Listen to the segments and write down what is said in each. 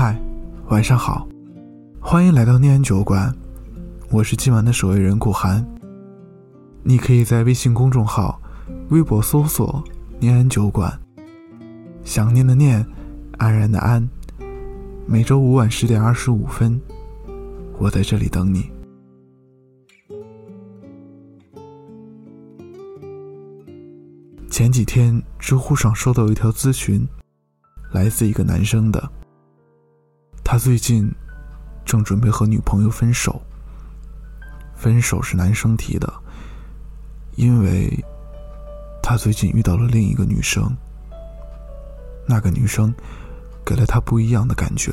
嗨，晚上好，欢迎来到念安酒馆，我是今晚的守卫人顾寒。你可以在微信公众号、微博搜索“念安酒馆”，想念的念，安然的安。每周五晚十点二十五分，我在这里等你。前几天，知乎上收到一条咨询，来自一个男生的。他最近正准备和女朋友分手。分手是男生提的，因为他最近遇到了另一个女生。那个女生给了他不一样的感觉，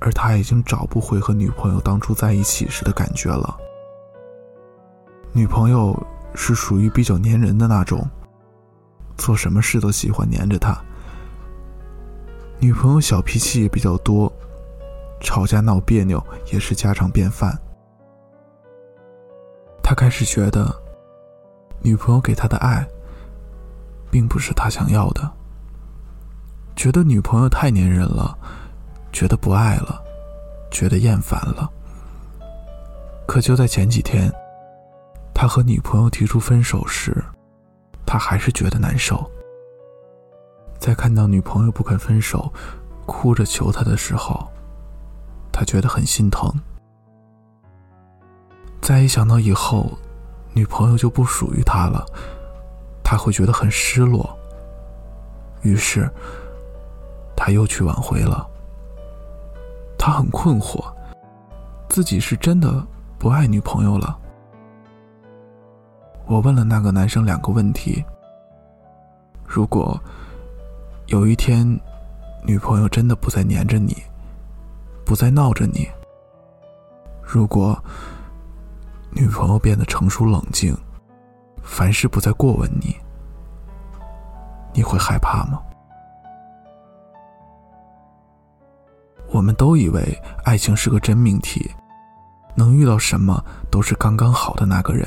而他已经找不回和女朋友当初在一起时的感觉了。女朋友是属于比较粘人的那种，做什么事都喜欢粘着他。女朋友小脾气也比较多，吵架闹别扭也是家常便饭。他开始觉得，女朋友给他的爱，并不是他想要的。觉得女朋友太粘人了，觉得不爱了，觉得厌烦了。可就在前几天，他和女朋友提出分手时，他还是觉得难受。在看到女朋友不肯分手，哭着求他的时候，他觉得很心疼。再一想到以后，女朋友就不属于他了，他会觉得很失落。于是，他又去挽回了。他很困惑，自己是真的不爱女朋友了。我问了那个男生两个问题：如果……有一天，女朋友真的不再黏着你，不再闹着你。如果女朋友变得成熟冷静，凡事不再过问你，你会害怕吗？我们都以为爱情是个真命题，能遇到什么都是刚刚好的那个人。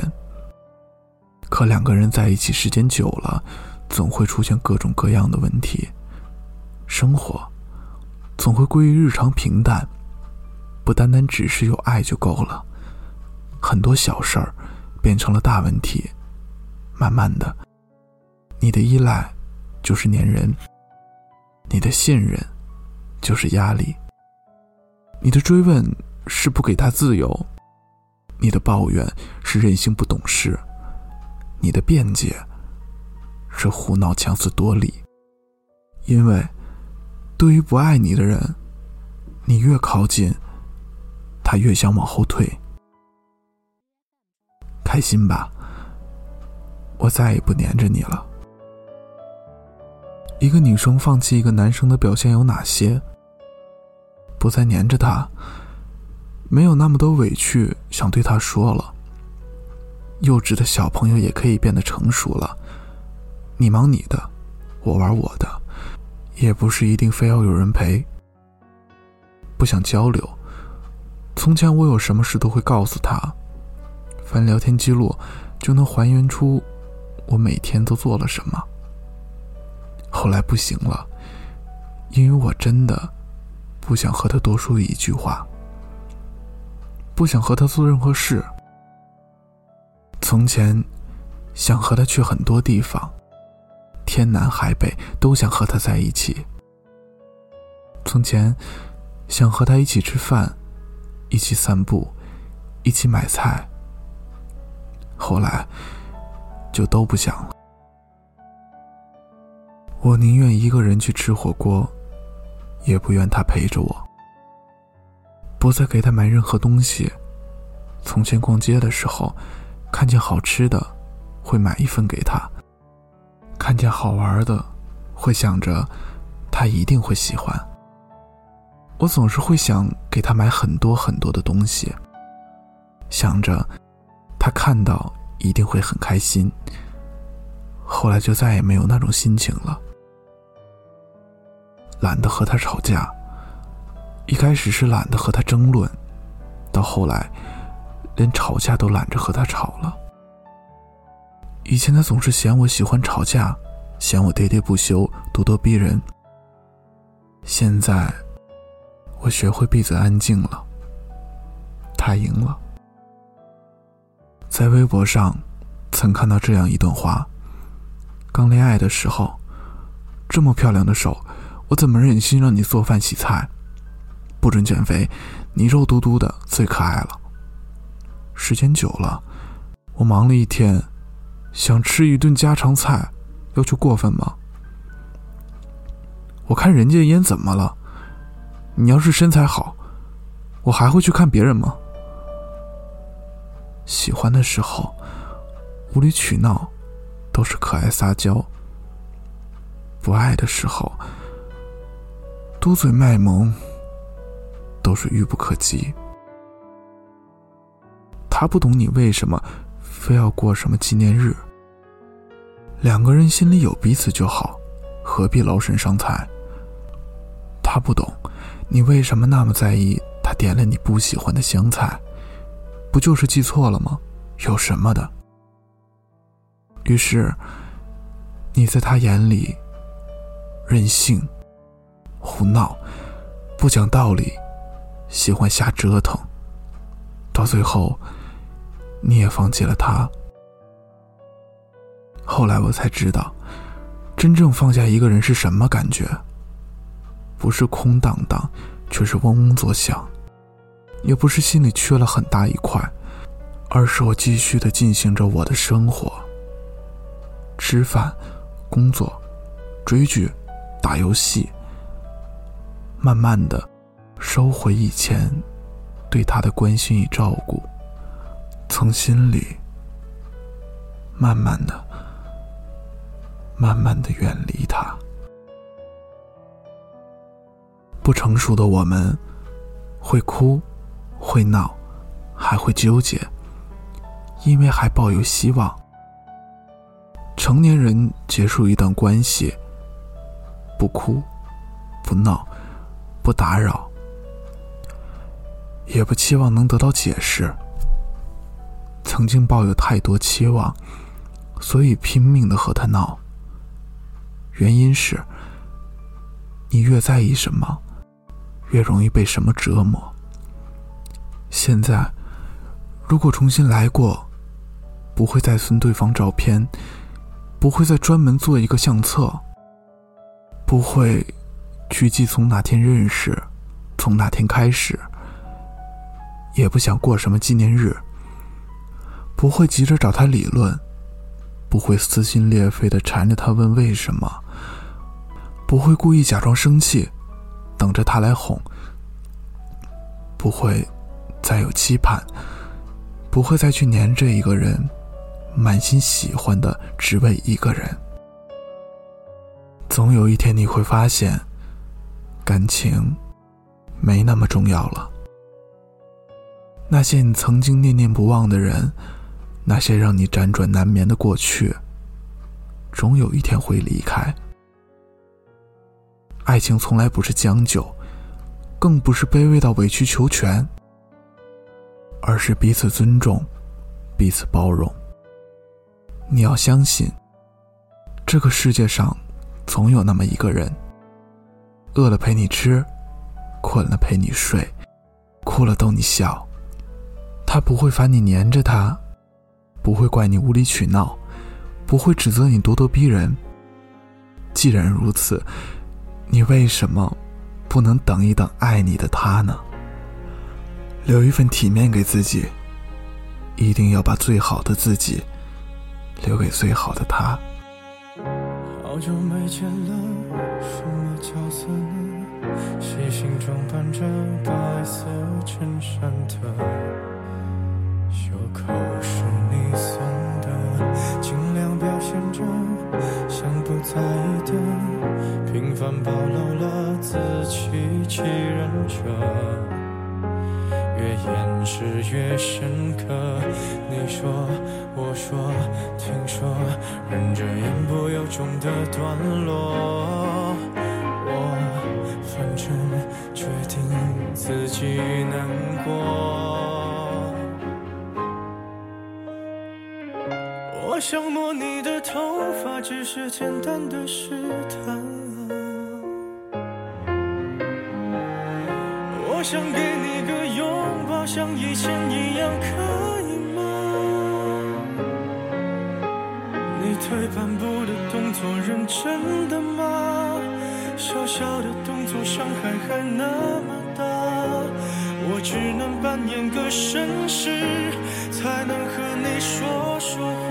可两个人在一起时间久了。总会出现各种各样的问题，生活总会归于日常平淡，不单单只是有爱就够了，很多小事儿变成了大问题，慢慢的，你的依赖就是粘人，你的信任就是压力，你的追问是不给他自由，你的抱怨是任性不懂事，你的辩解。是胡闹强词夺理，因为对于不爱你的人，你越靠近，他越想往后退。开心吧，我再也不黏着你了。一个女生放弃一个男生的表现有哪些？不再黏着他，没有那么多委屈想对他说了。幼稚的小朋友也可以变得成熟了。你忙你的，我玩我的，也不是一定非要有人陪。不想交流，从前我有什么事都会告诉他，翻聊天记录就能还原出我每天都做了什么。后来不行了，因为我真的不想和他多说一句话，不想和他做任何事。从前想和他去很多地方。天南海北都想和他在一起。从前，想和他一起吃饭，一起散步，一起买菜。后来，就都不想了。我宁愿一个人去吃火锅，也不愿他陪着我。不再给他买任何东西。从前逛街的时候，看见好吃的，会买一份给他。看见好玩的，会想着他一定会喜欢。我总是会想给他买很多很多的东西，想着他看到一定会很开心。后来就再也没有那种心情了，懒得和他吵架。一开始是懒得和他争论，到后来连吵架都懒着和他吵了。以前他总是嫌我喜欢吵架，嫌我喋喋不休、咄咄逼人。现在我学会闭嘴安静了。他赢了。在微博上，曾看到这样一段话：刚恋爱的时候，这么漂亮的手，我怎么忍心让你做饭洗菜？不准减肥，你肉嘟嘟的最可爱了。时间久了，我忙了一天，想吃一顿家常菜，要求过分吗？我看人家烟怎么了？你要是身材好，我还会去看别人吗？喜欢的时候，无理取闹，都是可爱撒娇；不爱的时候，嘟嘴卖萌，都是愚不可及。他不懂你为什么非要过什么纪念日。两个人心里有彼此就好，何必劳神伤财？他不懂你为什么那么在意他点了你不喜欢的香菜，不就是记错了吗？有什么的？于是你在他眼里任性、胡闹、不讲道理，喜欢瞎折腾，到最后。你也放弃了他。后来我才知道，真正放下一个人是什么感觉。不是空荡荡，却是嗡嗡作响；也不是心里缺了很大一块，而是我继续的进行着我的生活。吃饭、工作、追剧、打游戏，慢慢的收回以前对他的关心与照顾。从心里慢慢的、慢慢的远离他。不成熟的我们，会哭，会闹，还会纠结，因为还抱有希望。成年人结束一段关系，不哭，不闹，不打扰，也不期望能得到解释。曾经抱有太多期望，所以拼命的和他闹。原因是，你越在意什么，越容易被什么折磨。现在，如果重新来过，不会再存对方照片，不会再专门做一个相册，不会去记从哪天认识，从哪天开始，也不想过什么纪念日。不会急着找他理论，不会撕心裂肺的缠着他问为什么，不会故意假装生气，等着他来哄，不会再有期盼，不会再去黏着一个人，满心喜欢的只为一个人。总有一天你会发现，感情没那么重要了。那些你曾经念念不忘的人。那些让你辗转难眠的过去，终有一天会离开。爱情从来不是将就，更不是卑微到委曲求全，而是彼此尊重，彼此包容。你要相信，这个世界上总有那么一个人，饿了陪你吃，困了陪你睡，哭了逗你笑。他不会烦你黏着他。不会怪你无理取闹，不会指责你咄咄逼人。既然如此，你为什么不能等一等爱你的他呢？留一份体面给自己，一定要把最好的自己留给最好的他。好久没见了，什么角色呢？细心装扮着白色衬衫的袖口是。你送的，尽量表现着像不在意的，平凡暴露了自欺欺人者，越掩饰越深刻。你说，我说，听说，忍着言不由衷的段落，我想摸你的头发，只是简单的试探。我想给你个拥抱，像以前一样，可以吗？你退半步的动作，认真的吗？小小的动作，伤害还那么大，我只能扮演个绅士，才能和你说说话。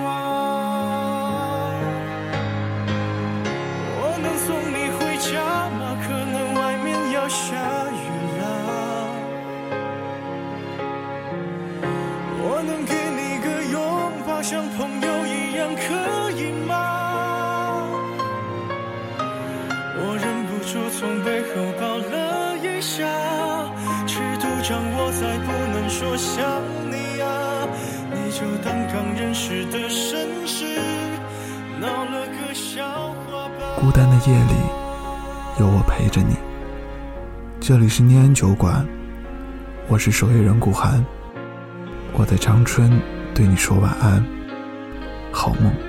我能给你个拥抱，像朋友一样，可以吗？我忍不住从背后抱了一下，尺度掌握在不能说想你啊，你就当刚认识的绅士，闹了个笑话吧。孤单的夜里，有我陪着你。这里是念安酒馆，我是守夜人顾寒。我在长春对你说晚安，好梦。